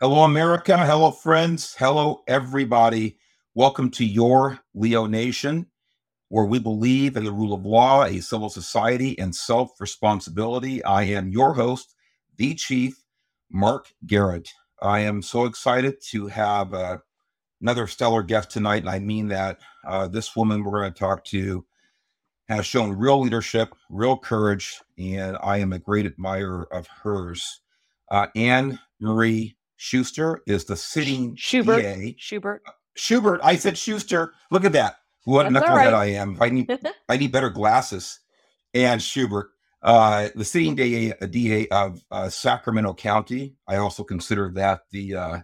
Hello, America. Hello, friends. Hello, everybody. Welcome to your Leo Nation, where we believe in the rule of law, a civil society, and self responsibility. I am your host, the Chief, Mark Garrett. I am so excited to have uh, another stellar guest tonight, and I mean that. Uh, this woman we're going to talk to has shown real leadership, real courage, and I am a great admirer of hers. Uh, Anne Marie Schuster is the sitting Schubert. DA. Schubert. Schubert. I said Schuster. Look at that. What a That's knucklehead right. I am. I need I need better glasses. And Schubert, uh, the sitting DA, DA of uh, Sacramento County. I also consider that the uh,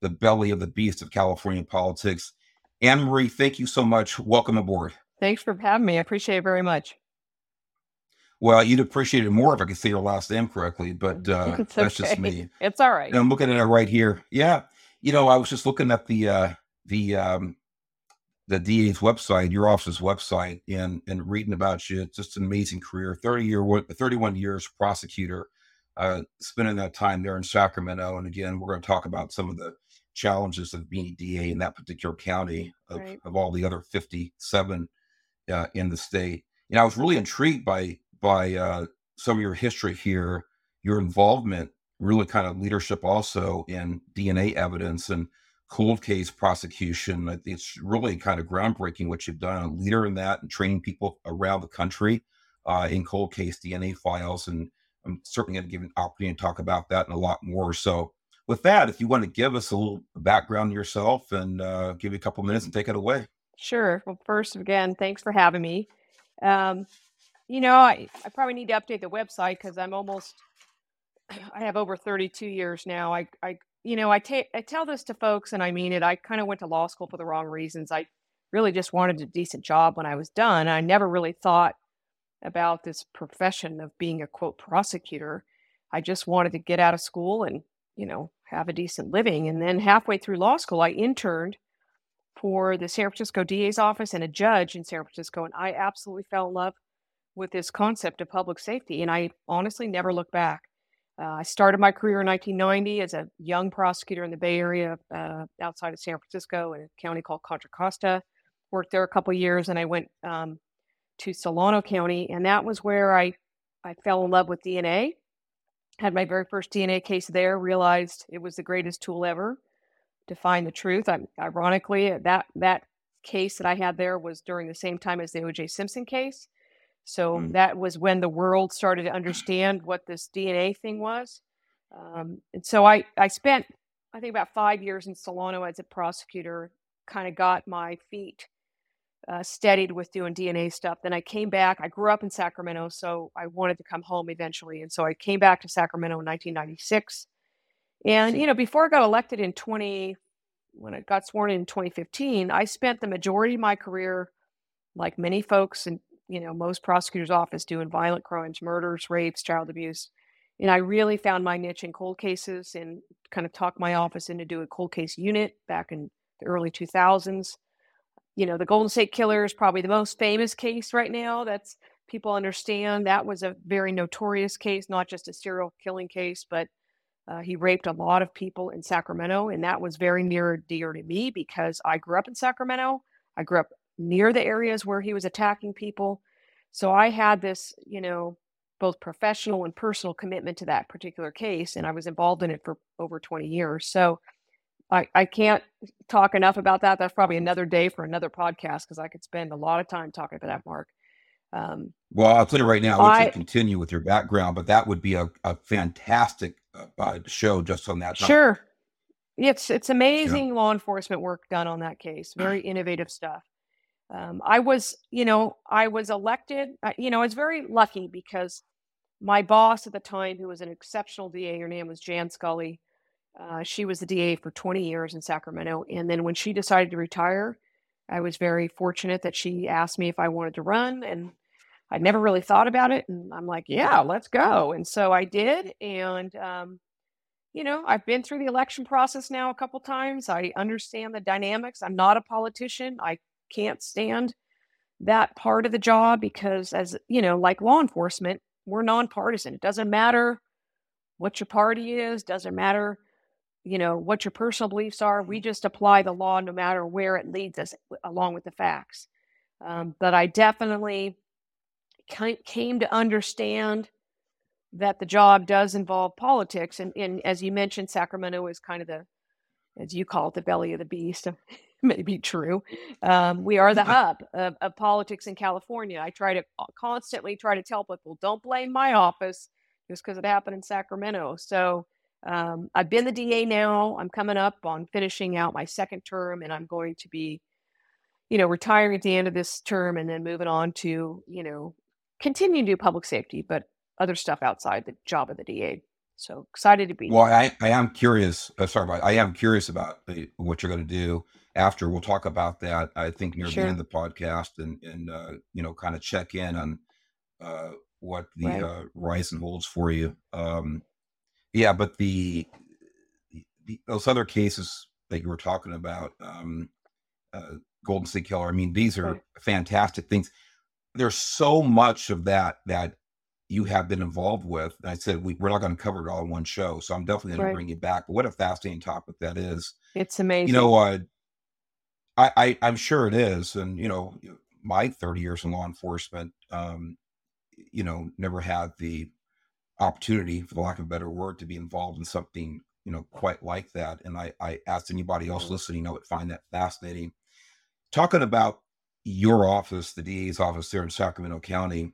the belly of the beast of California politics. Anne Marie, thank you so much. Welcome aboard. Thanks for having me. I appreciate it very much. Well, you'd appreciate it more if I could say your last name correctly, but uh, It's that's just me. It's all right. And I'm looking at it right here. Yeah, you know, I was just looking at the uh, the um, the DA's website, your office's website, and and reading about you. It's just an amazing career. Thirty year, thirty one years prosecutor, uh, spending that time there in Sacramento. And again, we're going to talk about some of the challenges of being a DA in that particular county of, Right. of all the other fifty seven uh, in the state. And I was really intrigued by by uh, some of your history here, your involvement, really kind of leadership also in DNA evidence and cold case prosecution. It's really kind of groundbreaking what you've done. A leader in that and training people around the country uh, in cold case DNA files. And I'm certainly going to give an opportunity to talk about that and a lot more. So, with that, if you want to give us a little background yourself and uh, give you a couple minutes and take it away. Sure. Well, first, again, thanks for having me. Um, you know, I, I probably need to update the website because I'm almost, I have over 32 years now. I, I you know, I, take, I tell this to folks and I mean it. I kind of went to law school for the wrong reasons. I really just wanted a decent job when I was done. I never really thought about this profession of being a quote prosecutor. I just wanted to get out of school and, you know, have a decent living. And then halfway through law school, I interned for the San Francisco DA's office and a judge in San Francisco. And I absolutely fell in love with this concept of public safety. And I honestly never looked back. Uh, I started my career in 1990 as a young prosecutor in the Bay Area uh, outside of San Francisco in a county called Contra Costa. Worked there a couple years and I went um, to Solano County. And that was where I, I fell in love with DNA. Had my very first DNA case there, realized it was the greatest tool ever to find the truth. I, ironically, that that case that I had there was during the same time as the O.J. Simpson case, so Mm. that was when the world started to understand what this DNA thing was. Um, and so I I spent I think about five years in Solano as a prosecutor. Kind of got my feet uh, steadied with doing DNA stuff. Then I came back. I grew up in Sacramento, so I wanted to come home eventually, and so I came back to Sacramento in 1996. And you know, before I got elected in 20, when I got sworn in in 2015, I spent the majority of my career, like many folks and you know most prosecutors' office, doing violent crimes, murders, rapes, child abuse. And I really found my niche in cold cases and kind of talked my office into doing cold case unit back in the early 2000s. You know, the Golden State Killer is probably the most famous case right now. That's people understand that was a very notorious case, not just a serial killing case, but uh, he raped a lot of people in Sacramento, and that was very near and dear to me because I grew up in Sacramento. I grew up near the areas where he was attacking people. So I had this, you know, both professional and personal commitment to that particular case, and I was involved in it for over 20 years. So I, I can't talk enough about that. That's probably another day for another podcast because I could spend a lot of time talking about that, Mark. Um, Well, I'll tell you right now, we I- can continue with your background, but that would be a, a fantastic uh, show just on that. topic. Sure. It's it's amazing law enforcement work done on that case. Very innovative stuff. Um, I was, you know, I was elected. uh, You know, I was very lucky because my boss at the time, who was an exceptional DA, her name was Jan Scully. Uh, she was the DA for 20 years in Sacramento, and then when she decided to retire, I was very fortunate that she asked me if I wanted to run, and I'd never really thought about it, and I'm like, yeah, let's go, and so I did, and um, you know, I've been through the election process now a couple times. I understand the dynamics. I'm not a politician. I can't stand that part of the job because, as you know, like law enforcement, we're nonpartisan. It doesn't matter what your party is, doesn't matter you know, what your personal beliefs are. We just apply the law no matter where it leads us, along with the facts. Um, but I definitely came to understand that the job does involve politics. And, and as you mentioned, Sacramento is kind of the, as you call it, the belly of the beast. May be true. Um, we are the hub of, of, politics in California. I try to constantly try to tell people, don't blame my office just because it happened in Sacramento. So um, I've been the DA now. I'm coming up on finishing out my second term, and I'm going to be, you know, retiring at the end of this term and then moving on to, you know, continue to do public safety, but other stuff outside the job of the DA. So excited to be. Well, I, I am curious. Uh, sorry about. I am curious about the, what you're going to do after. We'll talk about that. I think near sure. the end of the podcast, and and uh, you know, kind of check in on uh, what the right. uh, horizon holds for you. Um, yeah, but the, the, those other cases that you were talking about, um, uh, Golden State Killer. I mean, these are right. fantastic things. There's so much of that that you have been involved with. And I said we, we're not going to cover it all in one show, so I'm definitely going right. to bring you back. But what a fascinating topic that is! It's amazing. You know, uh, I, I I'm sure it is, and you know, my 30 years in law enforcement, um, you know, never had the opportunity, for the lack of a better word, to be involved in something you know quite like that. And I I asked anybody else listening, I would find that fascinating. Talking about your office, the DA's office there in Sacramento County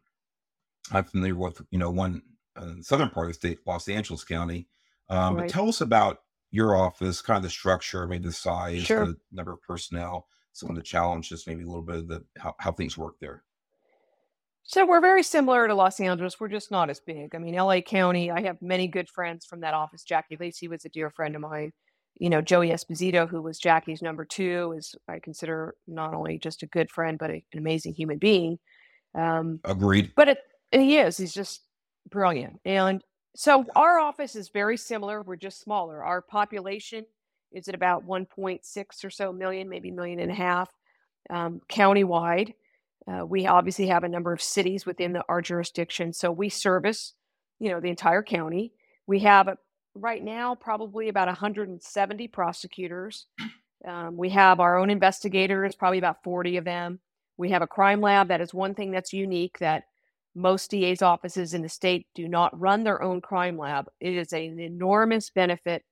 I'm familiar with, you know, one uh, southern part of the state, Los Angeles County. Um, But tell us about your office, kind of the structure, maybe the size, Sure. the number of personnel, some of the challenges, maybe a little bit of the how, how things work there. So we're very similar to Los Angeles. We're just not as big. I mean, LA County, I have many good friends from that office. Jackie Lacey was a dear friend of mine. You know, Joey Esposito, who was Jackie's number two, is I consider not only just a good friend, but a, an amazing human being. Um, Agreed. but at he is. He's just brilliant. And so our office is very similar. We're just smaller. Our population is at about 1.6 or so million, maybe million and a half, um, countywide. Uh, we obviously have a number of cities within the, our jurisdiction, so we service, you know, the entire county. We have a, right now probably about 170 prosecutors. Um, we have our own investigators, probably about 40 of them. We have a crime lab. That is one thing that's unique that most DA's offices in the state do not run their own crime lab. It is an enormous benefit.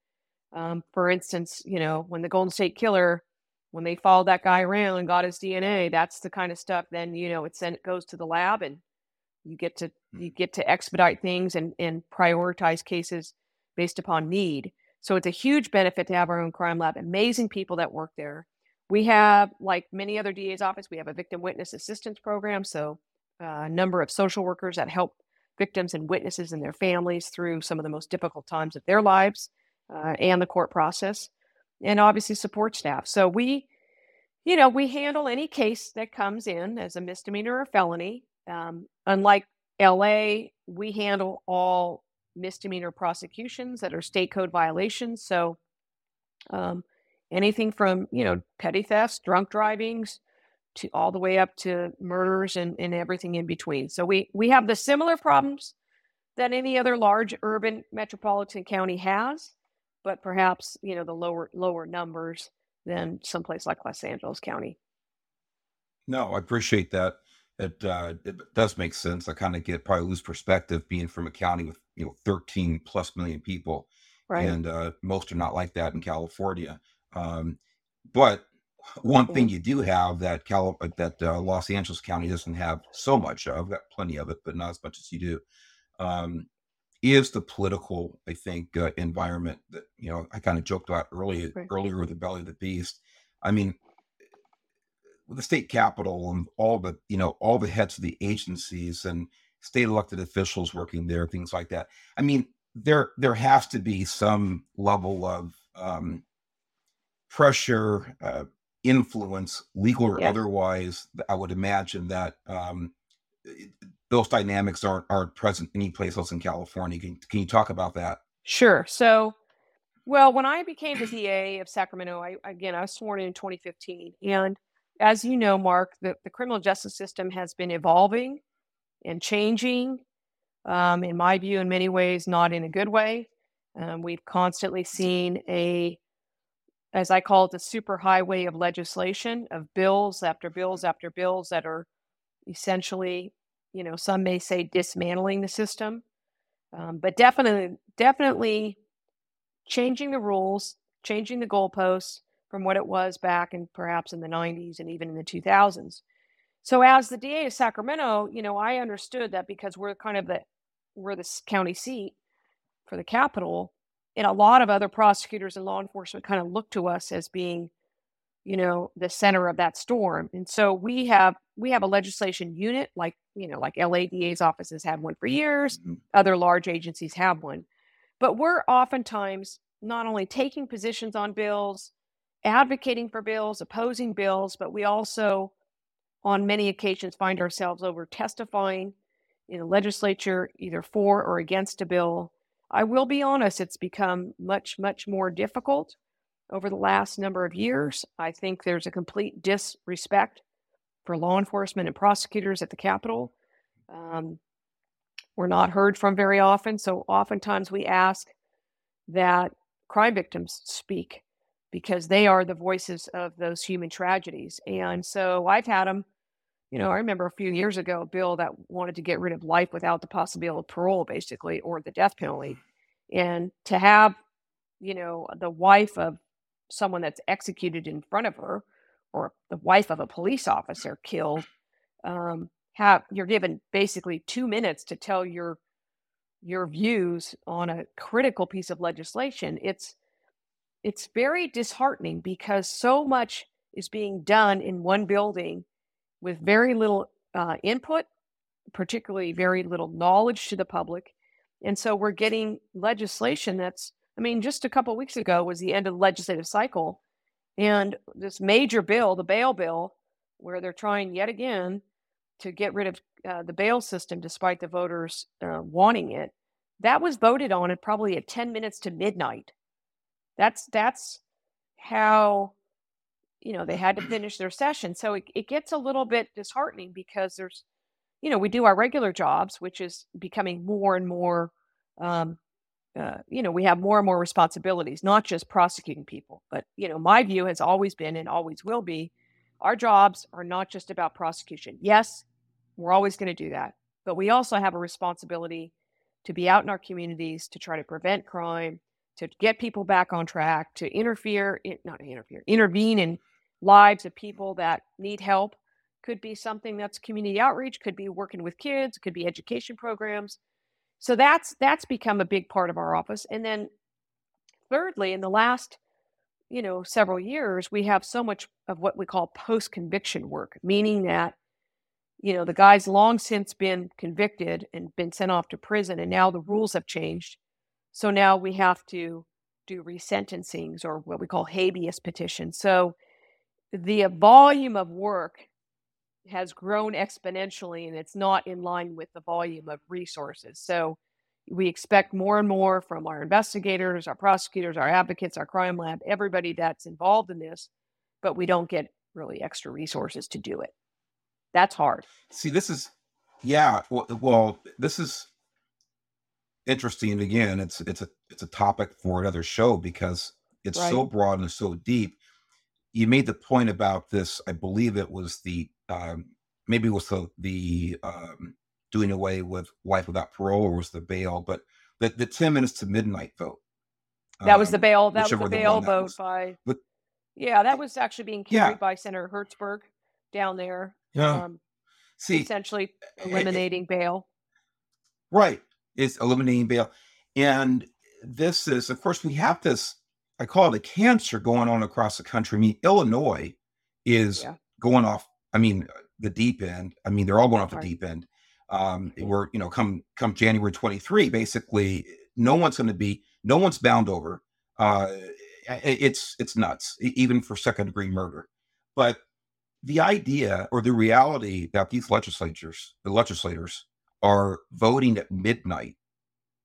Um, for instance, you know, when the Golden State Killer, when they followed that guy around and got his DNA, that's the kind of stuff. Then you know, it sent goes to the lab, and you get to you mm. get to expedite things and and prioritize cases based upon need. So it's a huge benefit to have our own crime lab. Amazing people that work there. We have, like many other DA's office, we have a victim witness assistance program. So a number of social workers that help victims and witnesses and their families through some of the most difficult times of their lives uh, and the court process, and obviously support staff. So we, you know, we handle any case that comes in as a misdemeanor or felony. Um, unlike LA, we handle all misdemeanor prosecutions that are state code violations. So um, anything from you know petty thefts, drunk drivings, to all the way up to murders and, and everything in between. So we we have the similar problems that any other large urban metropolitan county has, but perhaps you know the lower lower numbers than someplace like Los Angeles County. No, I appreciate that. It uh, it does make sense. I kind of get probably lose perspective being from a county with you know 13 plus million people, right? And uh, most are not like that in California. Um, but one thing you do have that Cal uh, that uh, Los Angeles County doesn't have so much of, got plenty of it, but not as much as you do, um, is the political, I think, uh, environment that you know I kind of joked about earlier right. earlier with the belly of the beast. I mean, with the state capitol and all the you know all the heads of the agencies and state elected officials working there, things like that. I mean, there there has to be some level of um, pressure, uh, influence, legal or yeah. otherwise, I would imagine that um, those dynamics aren't aren't present anyplace else in California. Can, can you talk about that? Sure. So, well, when I became the DA of Sacramento, I again I was sworn in in 2015, and as you know, Mark, the, the criminal justice system has been evolving and changing. Um, in my view, in many ways, not in a good way. Um, we've constantly seen a, as I call it, the super highway of legislation of bills after bills after bills that are essentially, you know, some may say dismantling the system, um, but definitely, definitely changing the rules, changing the goalposts from what it was back in perhaps in the 90s and even in the 2000s. So as the DA of Sacramento, you know, I understood that because we're kind of the we're the county seat for the capital, and a lot of other prosecutors and law enforcement kind of look to us as being, you know, the center of that storm. And so we have we have a legislation unit like you know like LADA's office has had one for years. Mm-hmm. Other large agencies have one, but we're oftentimes not only taking positions on bills, advocating for bills, opposing bills, but we also, on many occasions, find ourselves over testifying in the legislature either for or against a bill. I will be honest, it's become much, much more difficult over the last number of years. I think there's a complete disrespect for law enforcement and prosecutors at the Capitol. Um, we're not heard from very often, so oftentimes we ask that crime victims speak because they are the voices of those human tragedies. And so I've had them, you know, I remember a few years ago a bill that wanted to get rid of life without the possibility of parole, basically, or the death penalty. And to have, you know, the wife of someone that's executed in front of her or the wife of a police officer killed, um, have you're given basically two minutes to tell your your views on a critical piece of legislation. It's it's very disheartening because so much is being done in one building with very little uh, input, particularly very little knowledge to the public. And so we're getting legislation that's, I mean, just a couple weeks ago was the end of the legislative cycle. And this major bill, the bail bill, where they're trying yet again to get rid of uh, the bail system despite the voters uh, wanting it, that was voted on at probably at 10 minutes to midnight. That's that's how you know they had to finish their session. So it, it gets a little bit disheartening because there's you know we do our regular jobs, which is becoming more and more. Um, uh, you know, we have more and more responsibilities, not just prosecuting people. But you know, my view has always been and always will be, our jobs are not just about prosecution. Yes, we're always going to do that, but we also have a responsibility to be out in our communities to try to prevent crime, to get people back on track, to interfere, not interfere, intervene in lives of people that need help. Could be something that's community outreach, could be working with kids, could be education programs. So that's that's become a big part of our office. And then thirdly, in the last, you know, several years, we have so much of what we call post-conviction work, meaning that you know the guy's long since been convicted and been sent off to prison and now the rules have changed so now we have to do resentencings or what we call habeas petitions. So the uh, volume of work has grown exponentially and it's not in line with the volume of resources. So we expect more and more from our investigators, our prosecutors, our advocates, our crime lab, everybody that's involved in this, but we don't get really extra resources to do it. That's hard. See, this is, yeah, well, well this is interesting. Again, it's it's a it's a topic for another show because it's right. so broad and so deep. You made the point about this. I believe it was the um, maybe it was the the um, doing away with life without parole or was the bail, but the, the ten minutes to midnight vote. That um, was the bail. That was the bail vote by. But, yeah, that was actually being carried yeah. by Senator Hertzberg down there. Yeah. Um, See, essentially eliminating it, bail. Right is eliminating bail. And this is, of course, we have this, I call it a cancer going on across the country. I mean, Illinois is yeah. going off, I mean, the deep end. I mean, they're all going off the deep end. Um, we're, you know, come come January 23, basically, no one's going to be, no one's bound over. Uh, it's it's nuts, even for second degree murder. But the idea or the reality that these legislatures, the legislators, are voting at midnight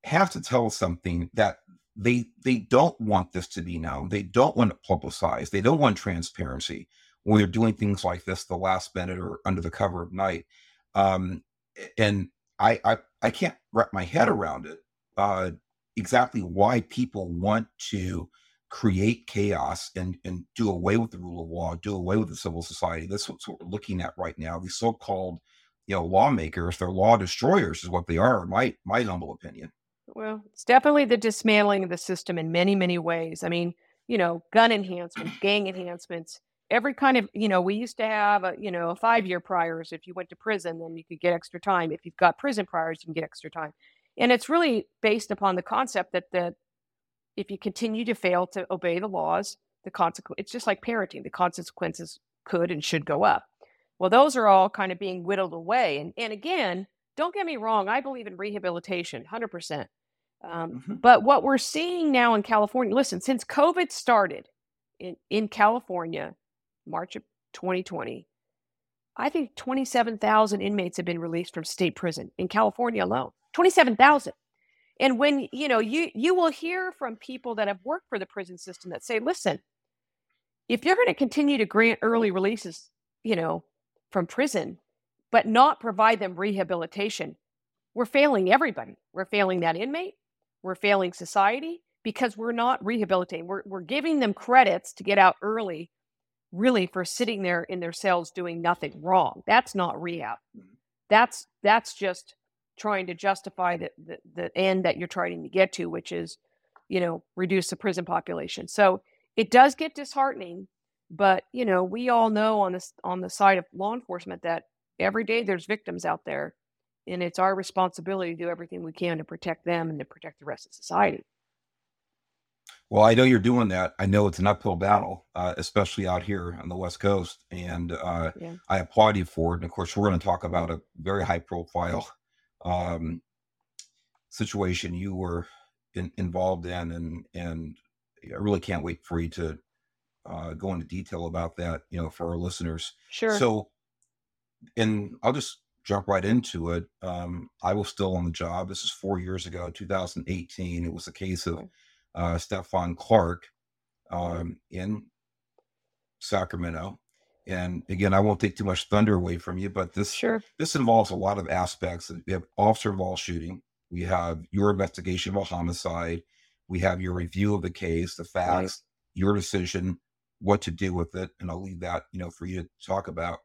have to tell something that they they don't want this to be known. They don't want it publicized. They don't want transparency when they're doing things like this the last minute or under the cover of night. Um, and I, I I can't wrap my head around it. Uh, exactly why people want to create chaos and and do away with the rule of law, do away with the civil society. That's what, we're looking at right now. These so-called, you know, lawmakers, they're law destroyers, is what they are. My my humble opinion. Well, it's definitely the dismantling of the system in many many ways. I mean, you know, gun enhancements, gang enhancements, every kind of you know we used to have a you know a five year priors if you went to prison then you could get extra time if you've got prison priors you can get extra time and it's really based upon the concept that the if you continue to fail to obey the laws, the consequence it's just like parenting, the consequences could and should go up. Well, those are all kind of being whittled away. And and again, don't get me wrong, I believe in rehabilitation, hundred um, percent. Mm-hmm. But what we're seeing now in California, listen, since COVID started in, in California, March of 2020, I think 27,000 inmates have been released from state prison in California alone. 27,000. And when, you know, you you will hear from people that have worked for the prison system that say, "Listen, if you're going to continue to grant early releases, you know, from prison, but not provide them rehabilitation, we're failing everybody. We're failing that inmate, we're failing society because we're not rehabilitating. We're we're giving them credits to get out early really for sitting there in their cells doing nothing wrong. That's not rehab. Mm-hmm. That's that's just trying to justify the, the, the end that you're trying to get to, which is, you know, reduce the prison population. So it does get disheartening, but you know, we all know on this on the side of law enforcement that every day there's victims out there, and it's our responsibility to do everything we can to protect them and to protect the rest of society. Well, I know you're doing that. I know it's an uphill battle, uh, especially out here on the West Coast, and uh, yeah. I applaud you for it. And of course, we're going to talk about a very high profile um, situation you were in, involved in, and and I really can't wait for you to uh, go into detail about that. You know, for our listeners. Sure. So, and I'll just jump right into it. Um, I was still on the job. This is four years ago, 2018. It was a case of uh, Stephon Clark um, in Sacramento. And again, I won't take too much thunder away from you, but this sure. this involves a lot of aspects. We have officer involved shooting. We have your investigation of a homicide. We have your review of the case, the facts, right. your decision, what to do with it, and I'll leave that you know for you to talk about.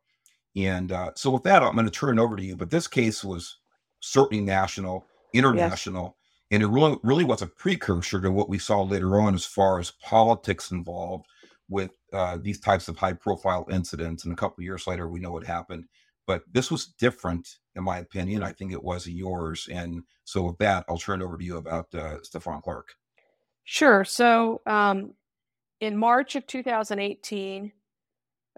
And uh, so, with that, I'm going to turn it over to you. But this case was certainly national, international, yes. and it really really was a precursor to what we saw later on as far as politics involved with uh, these types of high profile incidents. And a couple years later, we know what happened. But this was different, in my opinion. I think it was yours. And so, with that, I'll turn it over to you about uh, Stephon Clark. Sure. So, um, in March of 2018,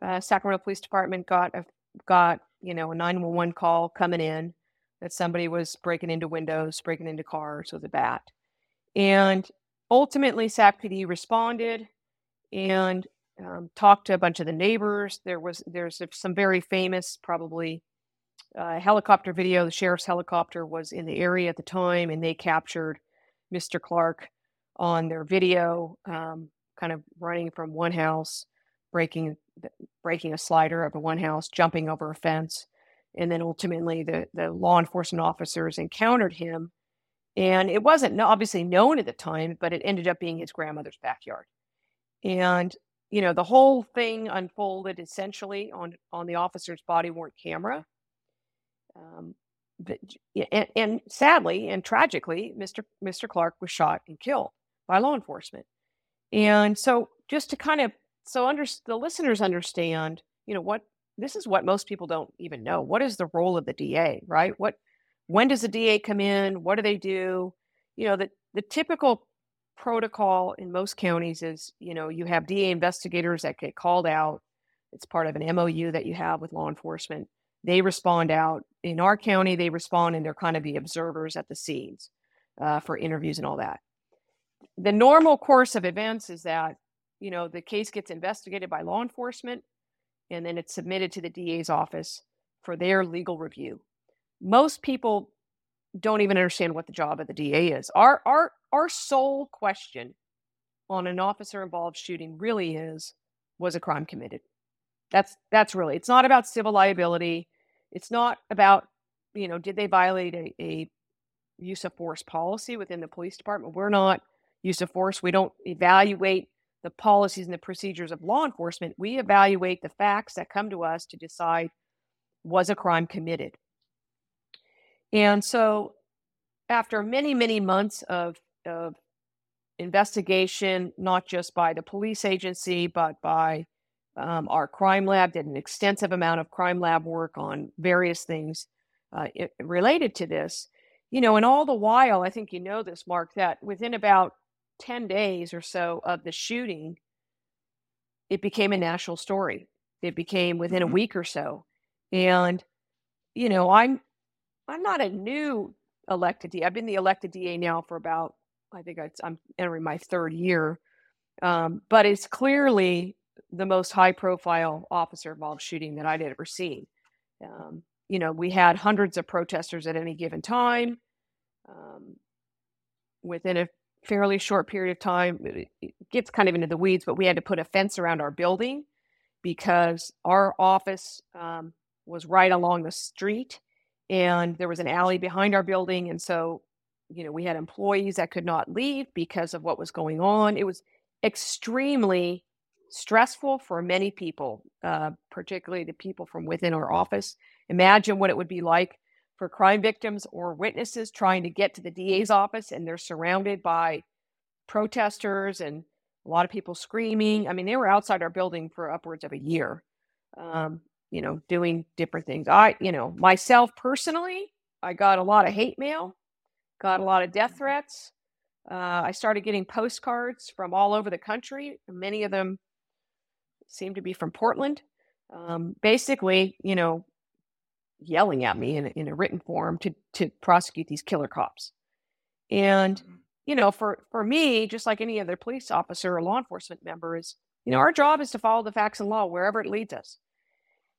uh, Sacramento Police Department got a got you know a 911 call coming in that somebody was breaking into windows, breaking into cars with a bat, and ultimately SAPD responded and um, talked to a bunch of the neighbors. There was there's some very famous, probably uh, helicopter video. The sheriff's helicopter was in the area at the time, and they captured Mr. Clark on their video, um, kind of running from one house, breaking breaking a slider of a one house, jumping over a fence, and then ultimately the the law enforcement officers encountered him, and it wasn't obviously known at the time, but it ended up being his grandmother's backyard. And you know the whole thing unfolded essentially on on the officer's body worn camera. Um, but, and, and sadly and tragically mr mr clark was shot and killed by law enforcement and so just to kind of so under the listeners understand you know what this is what most people don't even know what is the role of the da right what when does the da come in what do they do you know the the typical protocol in most counties is you know you have DA investigators that get called out. It's part of an MOU that you have with law enforcement. They respond out. In our county, they respond and they're kind of the observers at the scenes uh, for interviews and all that. The normal course of events is that you know the case gets investigated by law enforcement and then it's submitted to the DA's office for their legal review. Most people don't even understand what the job of the DA is. Our our our sole question on an officer involved shooting really is was a crime committed. That's that's really it's not about civil liability. It's not about you know did they violate a, a use of force policy within the police department. We're not use of force. We don't evaluate the policies and the procedures of law enforcement. We evaluate the facts that come to us to decide was a crime committed. And so, after many, many months of, of investigation, not just by the police agency, but by um, our crime lab, did an extensive amount of crime lab work on various things uh, it, related to this. You know, and all the while, I think you know this, Mark, that within about 10 days or so of the shooting, it became a national story. It became within a mm-hmm. week or so. And, you know, I'm I'm not a new elected DA. I've been the elected DA now for about, I think I'm entering my third year. Um, but it's clearly the most high profile officer involved shooting that I'd ever seen. Um, you know, we had hundreds of protesters at any given time. Um, within a fairly short period of time, it gets kind of into the weeds, but we had to put a fence around our building because our office um, was right along the street and there was an alley behind our building. And so, you know, we had employees that could not leave because of what was going on. It was extremely stressful for many people, uh, particularly the people from within our office. Imagine what it would be like for crime victims or witnesses trying to get to the DA's office and they're surrounded by protesters and a lot of people screaming. I mean, they were outside our building for upwards of a year, um, you know, doing different things. I, you know, myself personally, I got a lot of hate mail, got a lot of death threats. Uh, I started getting postcards from all over the country. Many of them seem to be from Portland. Um, basically, you know, yelling at me in, in a written form to to prosecute these killer cops. And mm-hmm. you know, for for me, just like any other police officer or law enforcement member, is you know our job is to follow the facts and law wherever it leads us.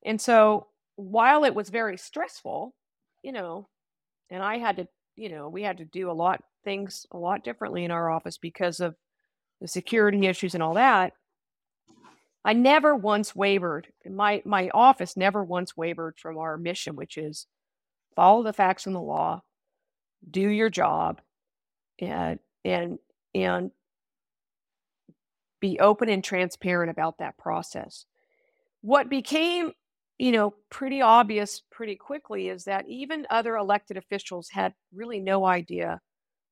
And so, while it was very stressful, you know, and I had to, you know, we had to do a lot things a lot differently in our office because of the security issues and all that. I never once wavered. My my office never once wavered from our mission, which is follow the facts and the law, do your job, and and and be open and transparent about that process. What became, you know, pretty obvious pretty quickly is that even other elected officials had really no idea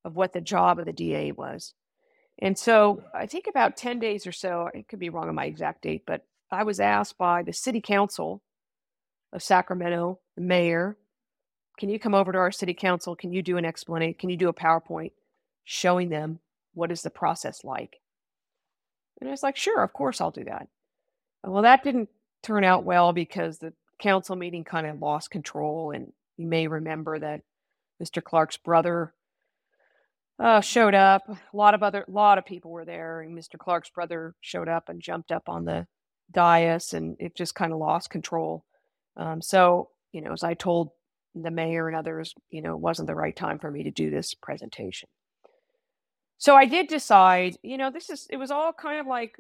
of what the job of the DA was. And so I think about 10 days or so, it could be wrong on my exact date, but I was asked by the city council of Sacramento, the mayor, can you come over to our city council? Can you do an explanation? Can you do a PowerPoint showing them what is the process like? And I was like, sure, of course I'll do that. Well, that didn't turn out well because the council meeting kind of lost control. And you may remember that Mr. Clark's brother uh, showed up. A lot of other, a lot of people were there, and Mr. Clark's brother showed up and jumped up on the dais, and it just kind of lost control. Um, so, you know, as I told the mayor and others, you know, it wasn't the right time for me to do this presentation. So I did decide, you know, this is, it was all kind of like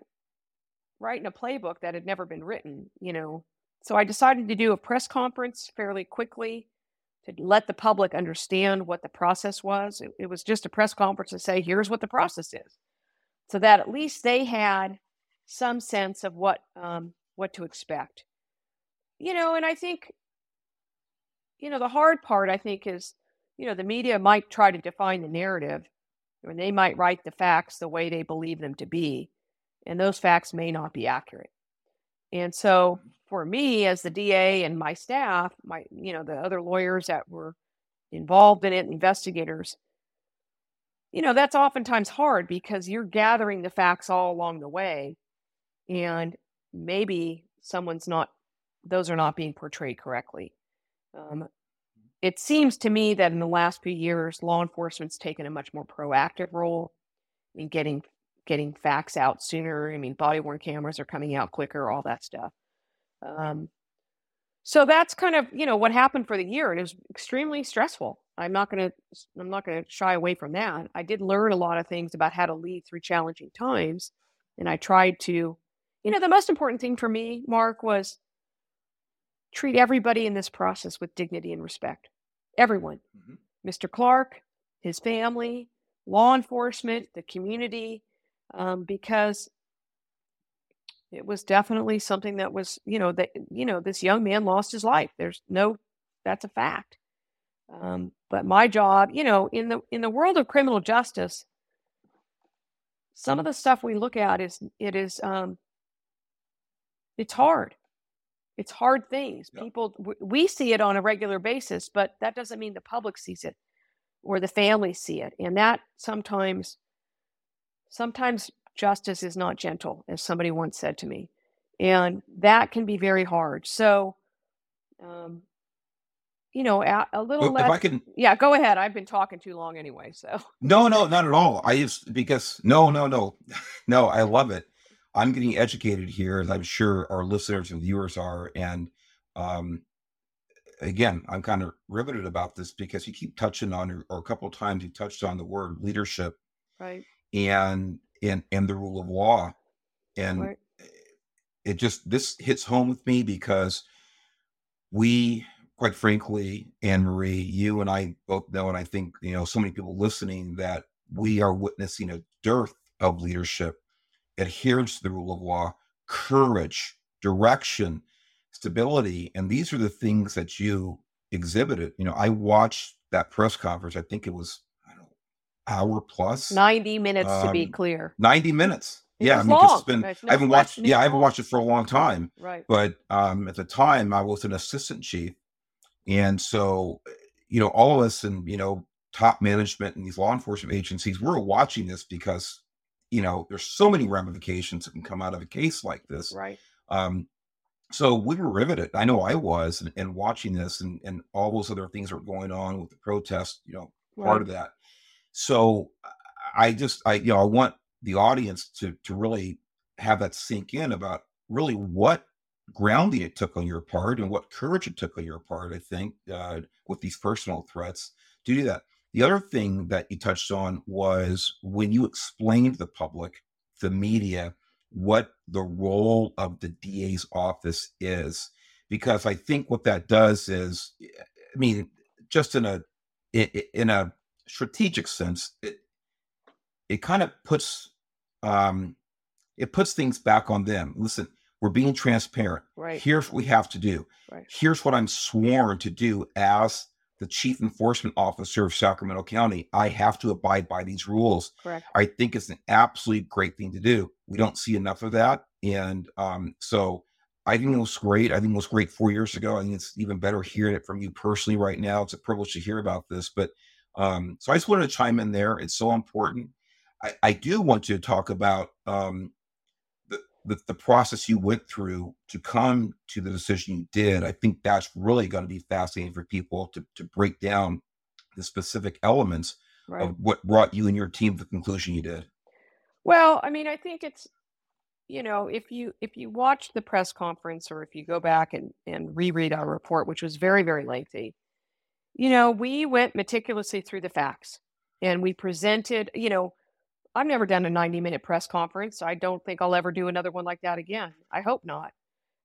writing a playbook that had never been written, you know. So I decided to do a press conference fairly quickly to let the public understand what the process was. It, it, was just a press conference to say, here's what the process is, so that at least they had some sense of what um, what to expect. You know, and I think, you know, the hard part I think is, you know, the media might try to define the narrative, and they might write the facts the way they believe them to be, and those facts may not be accurate. And so for me as the DA and my staff, my you know the other lawyers that were involved in it, investigators, you know that's oftentimes hard because you're gathering the facts all along the way, and maybe someone's not; those are not being portrayed correctly. Um, it seems to me that in the last few years, law enforcement's taken a much more proactive role in getting getting facts out sooner. I mean, body worn cameras are coming out quicker, all that stuff. Um, so that's kind of you know what happened for the year. It was extremely stressful. I'm not gonna I'm not gonna shy away from that. I did learn a lot of things about how to lead through challenging times, and I tried to, you know, the most important thing for me, Mark, was treat everybody in this process with dignity and respect. Everyone, mm-hmm. Mr. Clark, his family, law enforcement, the community, um, because it was definitely something that was, you know, that you know, this young man lost his life. There's no, that's a fact. Um, but my job, you know, in the in the world of criminal justice, some of the stuff we look at is it is um, it's hard. It's hard things. Yep. People we see it on a regular basis, but that doesn't mean the public sees it or the families see it, and that sometimes sometimes justice is not gentle, as somebody once said to me. And that can be very hard. So, um, you know, a, a little less. If I can, yeah, go ahead. I've been talking too long anyway. So, no, no, not at all. I just, because, no, no, no, no, I love it. I'm getting educated here, as I'm sure our listeners and viewers are. And, um, again, I'm kind of riveted about this because you keep touching on, or a couple of times you touched on the word leadership. Right. And and and the rule of law. And right. it just this hits home with me because we quite frankly anne marie you and i both know and i think you know so many people listening that we are witnessing a dearth of leadership adherence to the rule of law courage direction stability and these are the things that you exhibited. You know i watched that press conference. I think it was hour plus. 90 minutes um, to be um, clear. 90 minutes. It yeah, I mean, it's been, no I haven't watched, yeah, I haven't watched it for a long time. Right. But um, at the time, I was an assistant chief. And so, you know, all of us and, you know, top management and these law enforcement agencies, we're watching this because, you know, there's so many ramifications that can come out of a case like this. Right. Um, so we were riveted. I know I was, and, and watching this and, and all those other things that were going on with the protest, you know, part right. of that. So I just I you know I want the audience to to really have that sink in about really what grounding it took on your part and what courage it took on your part. I think uh, with these personal threats to do that. The other thing that you touched on was when you explained to the public, the media, what the role of the DA's office is, because I think what that does is, I mean, just in a in a strategic sense, it it kind of puts um, it puts things back on them. Listen, we're being transparent. Right. Here's what we have to do. Right. Here's what I'm sworn to do as the chief enforcement officer of Sacramento County. I have to abide by these rules. Correct. I think it's an absolutely great thing to do. We don't see enough of that, and um, so I think it was great. I think it was great four years ago. I think it's even better hearing it from you personally right now. It's a privilege to hear about this, but um, so I just wanted to chime in there. It's so important. I, I do want you to talk about um, the, the, the process you went through to come to the decision you did. I think that's really going to be fascinating for people to to break down the specific elements right. of what brought you and your team to the conclusion you did. Well, I mean, I think it's you know if you if you watch the press conference or if you go back and and reread our report, which was very very lengthy you know, we went meticulously through the facts and we presented, you know, I've never done a 90 minute press conference. I don't think I'll ever do another one like that again. I hope not.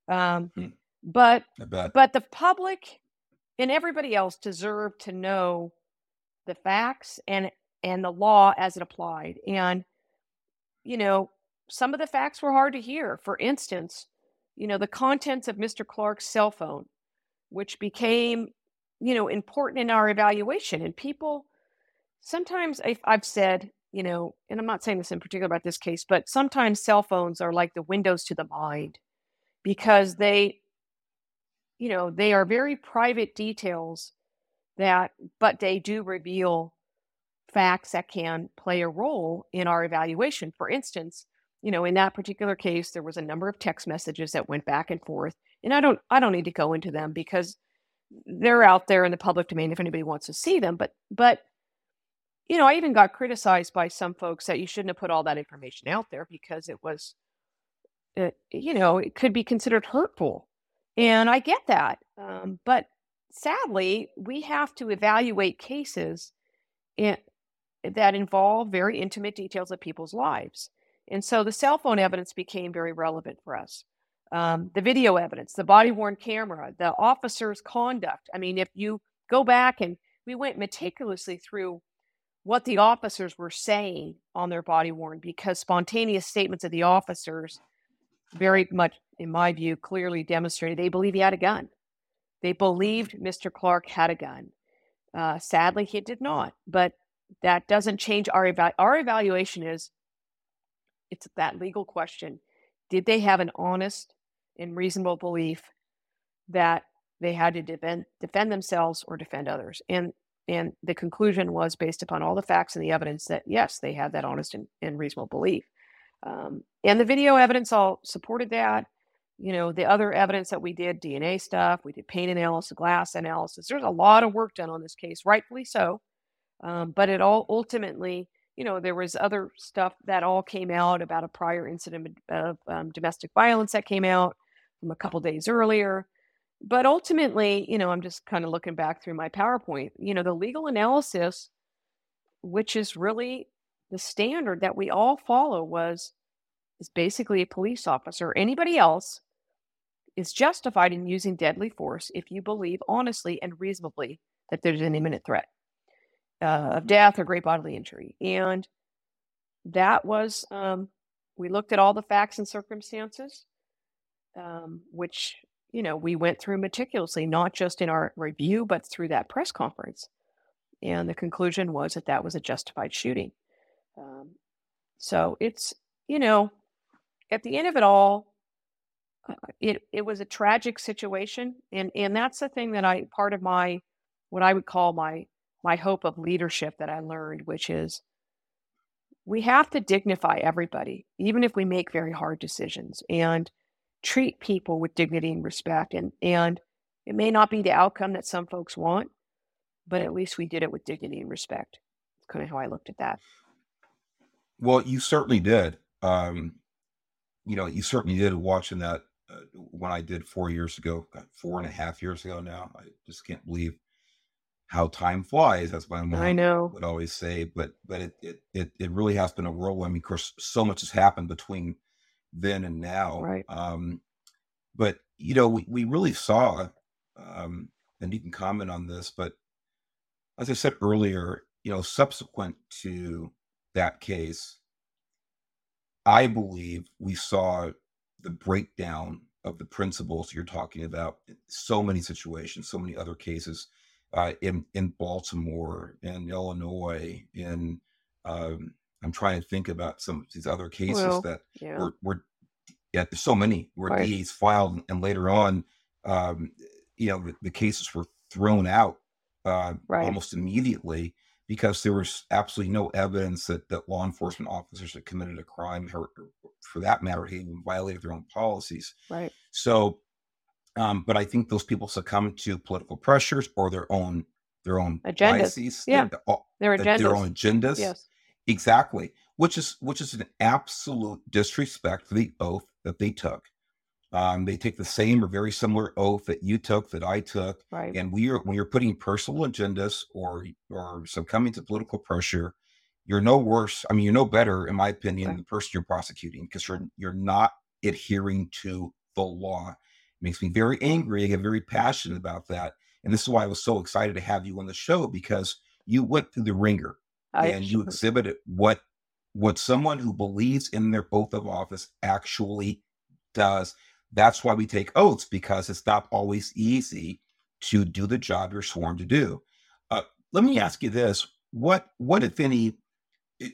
Um, hmm. But but the public and everybody else deserve to know the facts and and the law as it applied. And you know, some of the facts were hard to hear. For instance, you know, the contents of Mr. Clark's cell phone, which became you know, important in our evaluation. And people, sometimes I've said, you know, and I'm not saying this in particular about this case, but sometimes cell phones are like the windows to the mind because they, you know, they are very private details that, but they do reveal facts that can play a role in our evaluation. For instance, you know, in that particular case, there was a number of text messages that went back and forth, and I don't, I don't need to go into them because they're out there in the public domain if anybody wants to see them. But but you know, I even got criticized by some folks that you shouldn't have put all that information out there because it was, uh, you know, it could be considered hurtful, and I get that. Um, but sadly, we have to evaluate cases in, that involve very intimate details of people's lives. And so the cell phone evidence became very relevant for us um, the video evidence, the body worn camera, the officer's conduct. I mean, if you go back and we went meticulously through what the officers were saying on their body worn because spontaneous statements of the officers very much in my view clearly demonstrated they believe he had a gun. They believed mr clark had a gun. Uh, sadly he did not but that doesn't change our eva- our evaluation is it's that legal question. Did they have an honest and reasonable belief that they had to defend defend themselves or defend others. And and the conclusion was based upon all the facts and the evidence that yes they had that honest and, and reasonable belief. Um, and the video evidence all supported that. You know the other evidence that we did dna stuff we did paint analysis glass analysis. There's a lot of work done on this case rightfully so. Um, but it all ultimately you know there was other stuff that all came out about a prior incident of um, domestic violence that came out a couple days earlier. But ultimately, you know, I'm just kind of looking back through my PowerPoint, you know, the legal analysis, which is really the standard that we all follow, was is basically a police officer. Or anybody else is justified in using deadly force if you believe honestly and reasonably that there's an imminent threat uh, of death or great bodily injury. And that was, um, we looked at all the facts and circumstances, um, which you know, we went through meticulously, not just in our review, but through that press conference. And the conclusion was that that was a justified shooting. Um, so it's, you know, at the end of it all, uh, it it was a tragic situation, and and that's the thing that I part of my what I would call my my hope of leadership that I learned, which is we have to dignify everybody, even if we make very hard decisions. And treat people with dignity and respect. And, and it may not be the outcome that some folks want, but at least we did it with dignity and respect. It's kind of how I looked at that. Well, you certainly did. Um, you know, you certainly did watching that uh, when I did four years ago, four and a half years ago now. I just can't believe how time flies. That's what I know would always say. But but it it it, it really has been a whirlwind. I mean, of course, so much has happened between then and now. Right. Um, but you know, we, we really saw, um, and you can comment on this, but as I said earlier, you know, subsequent to that case, I believe we saw the breakdown of the principles you're talking about. In so many situations, so many other cases uh, in in Baltimore, in Illinois, in um, I'm trying to think about some of these other cases well, that yeah. were, were yeah, there's so many where right. DAs filed and later on, um, you know, the, the, cases were thrown out uh, right. almost immediately because there was absolutely no evidence that, that law enforcement officers had committed a crime or, or for that matter, had even violated their own policies. Right. So, um, but I think those people succumb to political pressures or their own their own agendas. Biases, yeah, their, their agendas. Their own agendas. Yes. Exactly. Which is which is an absolute disrespect for the oath that they took. Um, they take the same or very similar oath that you took, that I took, right. and we are when you're putting personal agendas or or succumbing to political pressure, you're no worse. I mean, you're no better, in my opinion, right. than the person you're prosecuting because you're you're not adhering to the law. It makes me very angry. I get very passionate about that, and this is why I was so excited to have you on the show because you went through the ringer I, and you exhibited what what someone who believes in their oath of office actually does. That's why we take oaths because it's not always easy to do the job you're sworn to do. Uh, let me ask you this: what, what if any,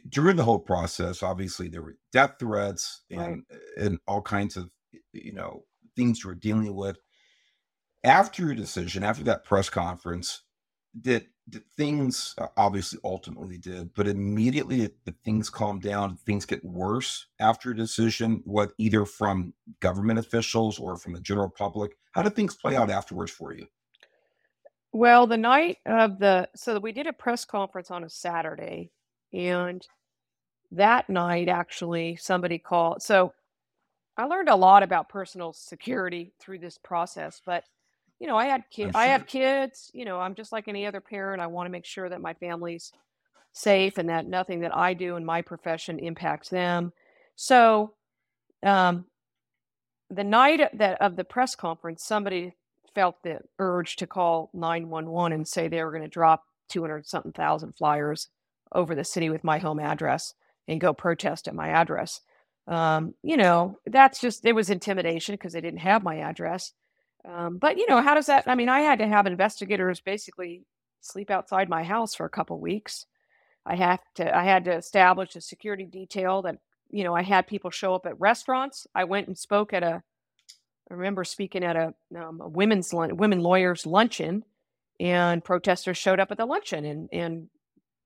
during the whole process? Obviously, there were death threats and right. and all kinds of you know things you were dealing with. After your decision, after that press conference, did things uh, obviously ultimately did, but immediately the things calm down, things get worse after a decision, what either from government officials or from the general public. How did things play out afterwards for you? Well, the night of the so we did a press conference on a Saturday, and that night actually somebody called. So I learned a lot about personal security through this process, but you know, I had kids. Sure. I have kids. You know, I'm just like any other parent. I want to make sure that my family's safe and that nothing that I do in my profession impacts them. So, um, the night that of the press conference, somebody felt the urge to call 911 and say they were going to drop 200 something thousand flyers over the city with my home address and go protest at my address. Um, you know, that's just it was intimidation because they didn't have my address. Um, but you know, how does that? I mean, I had to have investigators basically sleep outside my house for a couple weeks. I have to I had to establish a security detail that you know I had people show up at restaurants. I went and spoke at a I remember speaking at a, um, a women's women lawyers luncheon, and protesters showed up at the luncheon, and and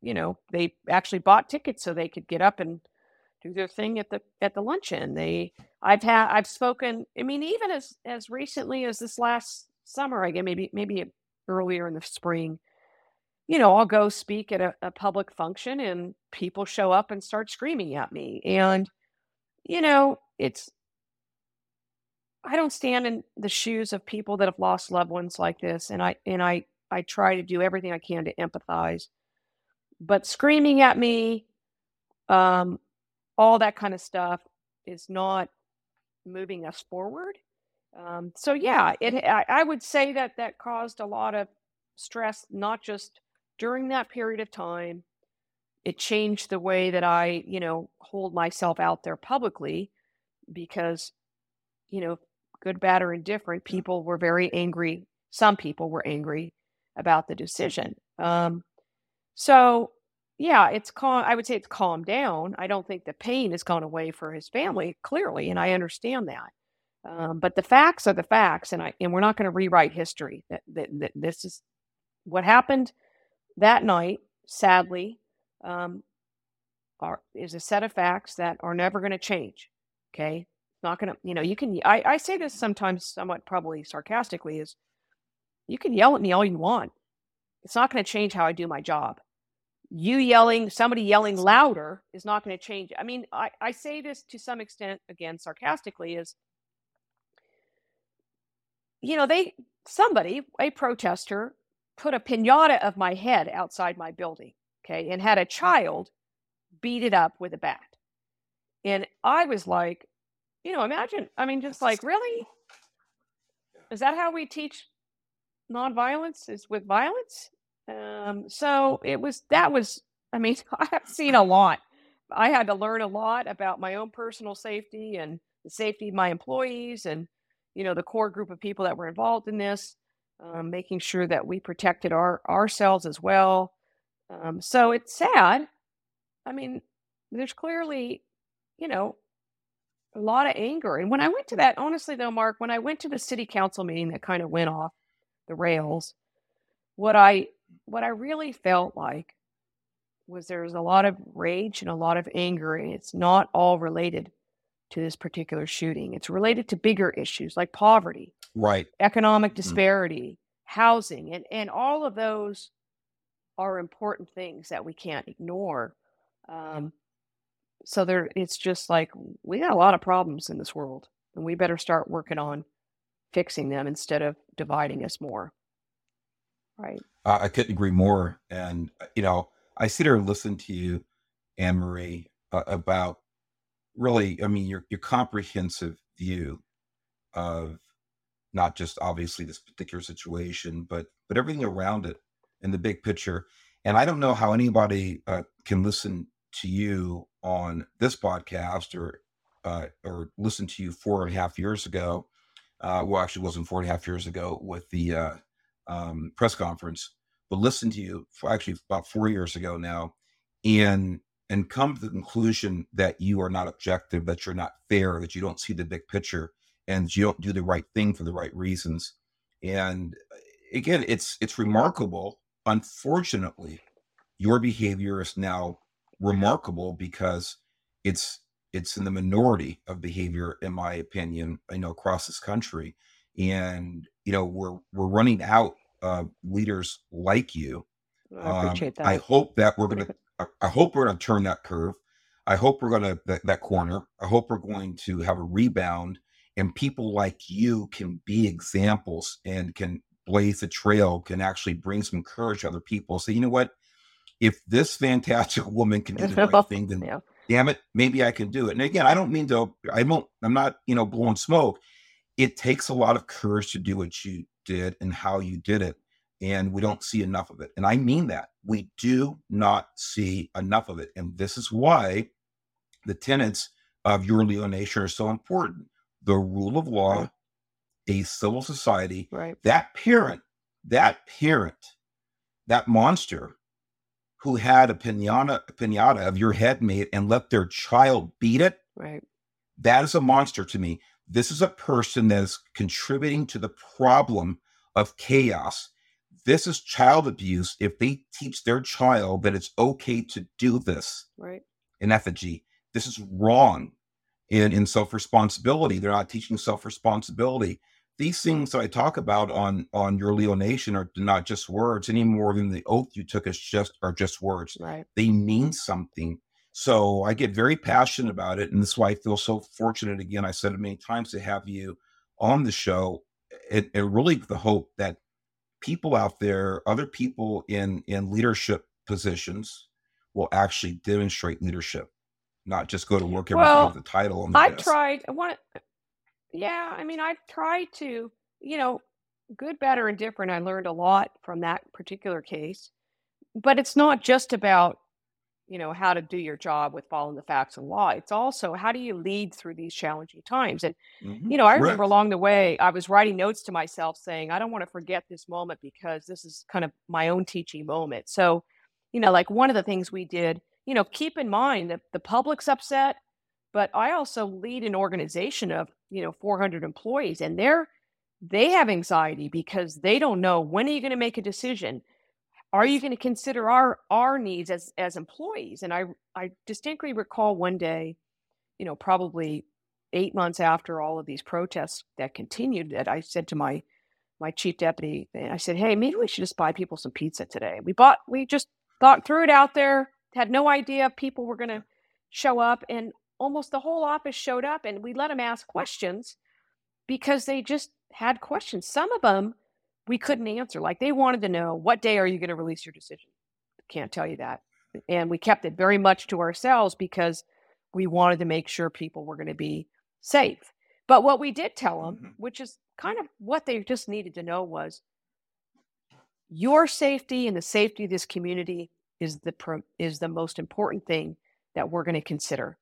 you know they actually bought tickets so they could get up and do their thing at the at the luncheon. They I've had I've spoken. I mean, even as as recently as this last summer, I guess maybe maybe earlier in the spring you know, I'll go speak at a, a public function and people show up and start screaming at me. And, you know, it's, I don't stand in the shoes of people that have lost loved ones like this. And I, and I, I try to do everything I can to empathize. But screaming at me, um, all that kind of stuff is not moving us forward. Um, so yeah, it I, I would say that that caused a lot of stress, not just during that period of time, it changed the way that I, you know, hold myself out there publicly because, you know, good, bad, or indifferent, people were very angry. Some people were angry about the decision. Um, so, yeah, it's calm. I would say it's calmed down. I don't think the pain has gone away for his family, clearly, and I understand that. Um, but the facts are the facts, and I and we're not going to rewrite history. That, that, that this is what happened that night, sadly, um, are, is a set of facts that are never going to change. Okay. Not going to, you know, you can, I, I say this sometimes somewhat probably sarcastically is you can yell at me all you want. It's not going to change how I do my job. You yelling, somebody yelling louder is not going to change. I mean, I, I say this to some extent, again, sarcastically, is, you know, they, somebody, a protester, put a pinata of my head outside my building, okay, and had a child beat it up with a bat. And I was like, you know, imagine, I mean, just like, really? Is that how we teach nonviolence? Is with violence? Um, so it was, that was, I mean, I have seen a lot. I had to learn a lot about my own personal safety and the safety of my employees and, you know, the core group of people that were involved in this um, making sure that we protected our ourselves as well. Um, so it's sad. I mean, there's clearly, you know, a lot of anger. And when I went to that, honestly though, Mark, when I went to the city council meeting that kind of went off the rails, what I what I really felt like was there was a lot of rage and a lot of anger, and it's not all related to this particular shooting. It's related to bigger issues like poverty, right, economic mm. disparity, mm. housing, and and all of those are important things that we can't ignore. Um, so there, it's just like we got a lot of problems in this world, and we better start working on fixing them instead of dividing us more. Right. Uh, I couldn't agree more. And uh, you know, I sit here and listen to you, Anne Marie, uh, about really, I mean, your your comprehensive view of not just obviously this particular situation, but but everything around it in the big picture. And I don't know how anybody uh, can listen to you on this podcast or uh, or listen to you four and a half years ago. Uh, well, actually, it wasn't four and a half years ago with the uh, um, press conference, but listen to you for actually about four years ago now, and and come to the conclusion that you are not objective, that you're not fair, that you don't see the big picture, and you don't do the right thing for the right reasons. And uh, again, it's it's remarkable. Unfortunately, your behavior is now remarkable because it's it's in the minority of behavior, in my opinion, you know across this country. And you know, we're we're running out of leaders like you. I appreciate um, that. I hope that we're gonna I, hope we're going to turn that curve. I hope we're going to that, that corner. I hope we're going to have a rebound, and people like you can be examples and can blaze the trail, can actually bring some courage to other people. So you know what? If this fantastic woman can do the right thing, then yeah. damn it, maybe I can do it. And again, I don't mean to. I won't. I'm not. You know, blowing smoke. It takes a lot of courage to do what you did and how you did it. and we don't see enough of it. And I mean that. We do not see enough of it. And this is why the tenets of your Leo Nation are so important. The rule of law, a civil society, Right. that parent, that parent, that monster who had a pinata, a pinata of your head made and let their child beat it, Right. that is a monster to me. This is a person that is contributing to the problem of chaos. This is child abuse if they teach their child that it's okay to do this Right. in effigy. This is wrong in, in self responsibility. They're not teaching self responsibility. These things that I talk about on on your Leo Nation are not just words any more than the oath you took is just are just words. Right. They mean something. So I get very passionate about it, and this is why I feel so fortunate. Again, I said it many times to have you on the show, and, and really the hope that people out there, other people in in leadership positions, will actually demonstrate leadership, not just go to work every day Well, with the title on the I've desk. tried. I want. Uh, yeah. I mean, I've tried to. You know, good, bad, or indifferent. I learned a lot from that particular case, but it's not just about you know how to do your job with following the facts and law. It's also how do you lead through these challenging times. And Mhm. you know, I remember Correct. along the way, I was writing notes to myself saying, I don't want to forget this moment because this is kind of my own teaching moment. So, you know, like one of the things we did, you know, keep in mind that the public's upset, but I also lead an organization of, you know, 400 employees and they're, they have anxiety because they don't know when are you going to make a decision? Are you going to consider our, our needs as, as employees? And I, I distinctly recall one day, you know, probably eight months after all of these protests that continued, that I said to my my chief deputy, and I said, "Hey, maybe we should just buy people some pizza today." We bought, we just thought threw it out there, had no idea if people were going to show up, and almost the whole office showed up, and we let them ask questions because they just had questions. Some of them we couldn't answer, like they wanted to know what day are you going to release your decision. Can't tell you that, and we kept it very much to ourselves because we wanted to make sure people were going to be safe. But what we did tell them, Mhm. which is kind of what they just needed to know, was your safety and the safety of this community is the pro- is the most important thing that we're going to consider.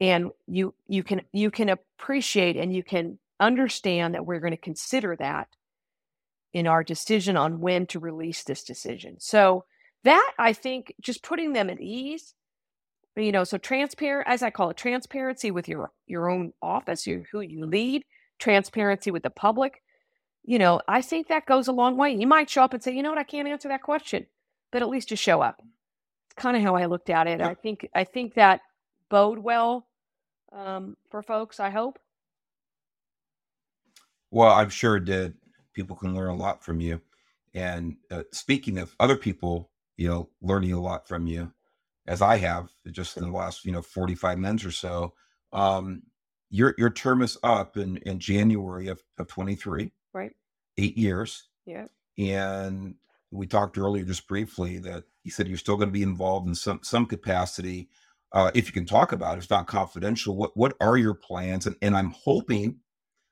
And you you can you can appreciate and you can understand that we're going to consider that in our decision on when to release this decision. So that I think just putting them at ease you know so transparent as i call it transparency with your your own office your, who you lead transparency with the public you know i think that goes a long way. You might show up and say you know what? I can't answer that question but at least just show up. It's kind of how i looked at it. I think i think that bode well um, for folks i hope. Well, I'm sure it did. People can learn a lot from you. And uh, speaking of other people, you know, learning a lot from you, as I have just in the last, you know, 45 minutes or so, um, your your term is up in in January of, of 23, right eight years. yeah And we talked earlier just briefly that you said you're still going to be involved in some some capacity. Uh, if you can talk about it, it's not confidential. What what are your plans? And and I'm hoping,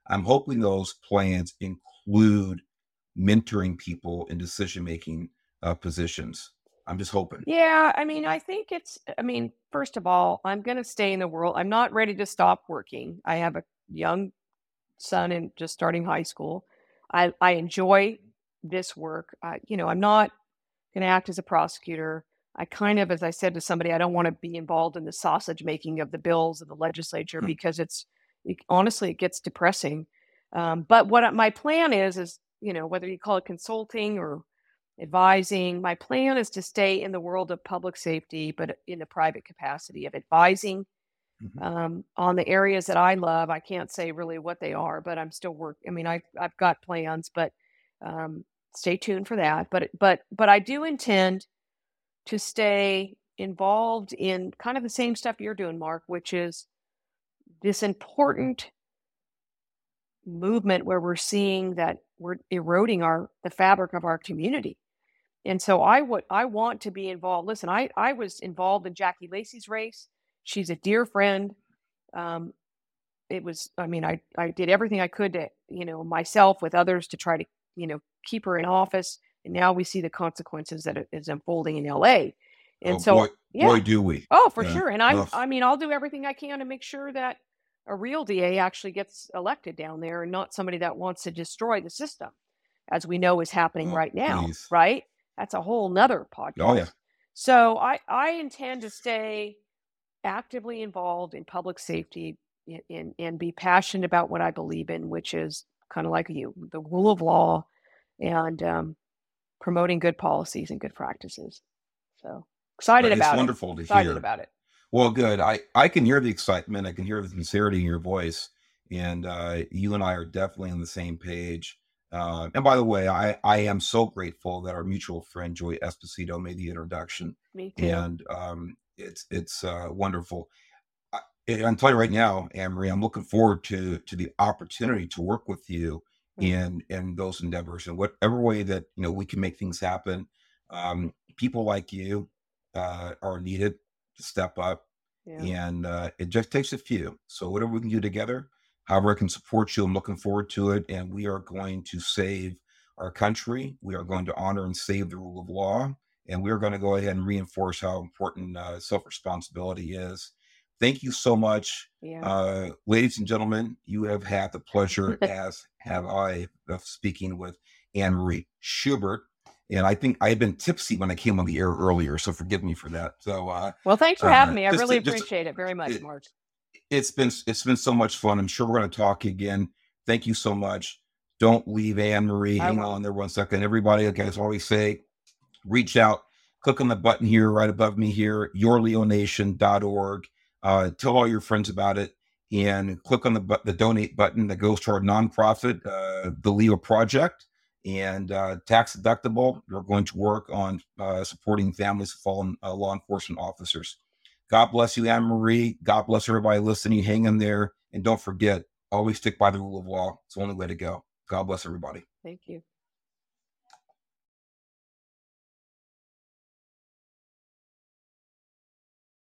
I'm hoping those plans include mentoring people in decision making uh, positions. I'm just hoping. Yeah, I mean, I think it's, I mean, first of all, I'm going to stay in the world. I'm not ready to stop working. I have a young son and just starting high school. I, I enjoy this work. I, you know, I'm not going to act as a prosecutor. I kind of, as I said to somebody, I don't want to be involved in the sausage making of the bills of the legislature Hmm. because it's, it, honestly, it gets depressing. Um, but what my plan is, is, you know, whether you call it consulting or advising. My plan is to stay in the world of public safety, but in the private capacity of advising Mhm. um, on the areas that I love. I can't say really what they are, but I'm still work. I mean, I, I've got plans, but um, stay tuned for that. But but but I do intend to stay involved in kind of the same stuff you're doing, Mark, which is this important movement where we're seeing that we're eroding our the fabric of our community. And so I would I want to be involved. Listen, I I was involved in Jackie Lacey's race. She's a dear friend. Um, it was I mean I I did everything I could to you know myself with others to try to you know keep her in office. And now we see the consequences that is unfolding in LA. And oh, so, boy, yeah. boy, do we. Oh, for Yeah. sure. And I. I mean, I'll do everything I can to make sure that a real DA actually gets elected down there and not somebody that wants to destroy the system, as we know is happening Oh, right now. please. Right? That's a whole nother podcast. Oh, yeah. So I, I intend to stay actively involved in public safety and, and, and be passionate about what I believe in, which is kind of like you, the rule of law and um, promoting good policies and good practices. So excited about wonderful it. Wonderful to Excited hear. about it. Well, good. I I can hear the excitement. I can hear the sincerity in your voice, and uh, you and I are definitely on the same page. Uh, and by the way, I I am so grateful that our mutual friend Joy Esposito made the introduction, Me too. and um, it's it's uh, wonderful. I, and I'll tell you right now, Anne Marie, I'm looking forward to to the opportunity to work with you Mm. in in those endeavors in whatever way that you know we can make things happen. Um, people like you uh, are needed step up Yeah. and uh, it just takes a few. So whatever we can do together, however I can support you, I'm looking forward to it. And we are going to save our country. We are going to honor and save the rule of law, and we are going to go ahead and reinforce how important uh, self responsibility is. Thank you so much, Yeah. uh, ladies and gentlemen. You have had the pleasure, as have I, of speaking with Anne Marie Schubert. And I think I had been tipsy when I came on the air earlier, so forgive me for that. So uh, well, thanks for uh, having me. I really to- appreciate it very much, it- Mark. it's been it's been so much fun. I'm sure we're going to talk again. Thank you so much. Don't leave Anne Marie. Hang on there one second. Everybody, like I always say, reach out, click on the button here right above me here, yourleonation.org. Uh, tell all your friends about it and click on the the donate button that goes to our nonprofit, uh, the Leo Project, and uh, tax deductible. We're going to work on uh, supporting families of fallen uh, law enforcement officers. God bless you, Anne Marie. God bless everybody listening. Hang in there. And don't forget, always stick by the rule of law. It's the only way to go. God bless everybody. Thank you.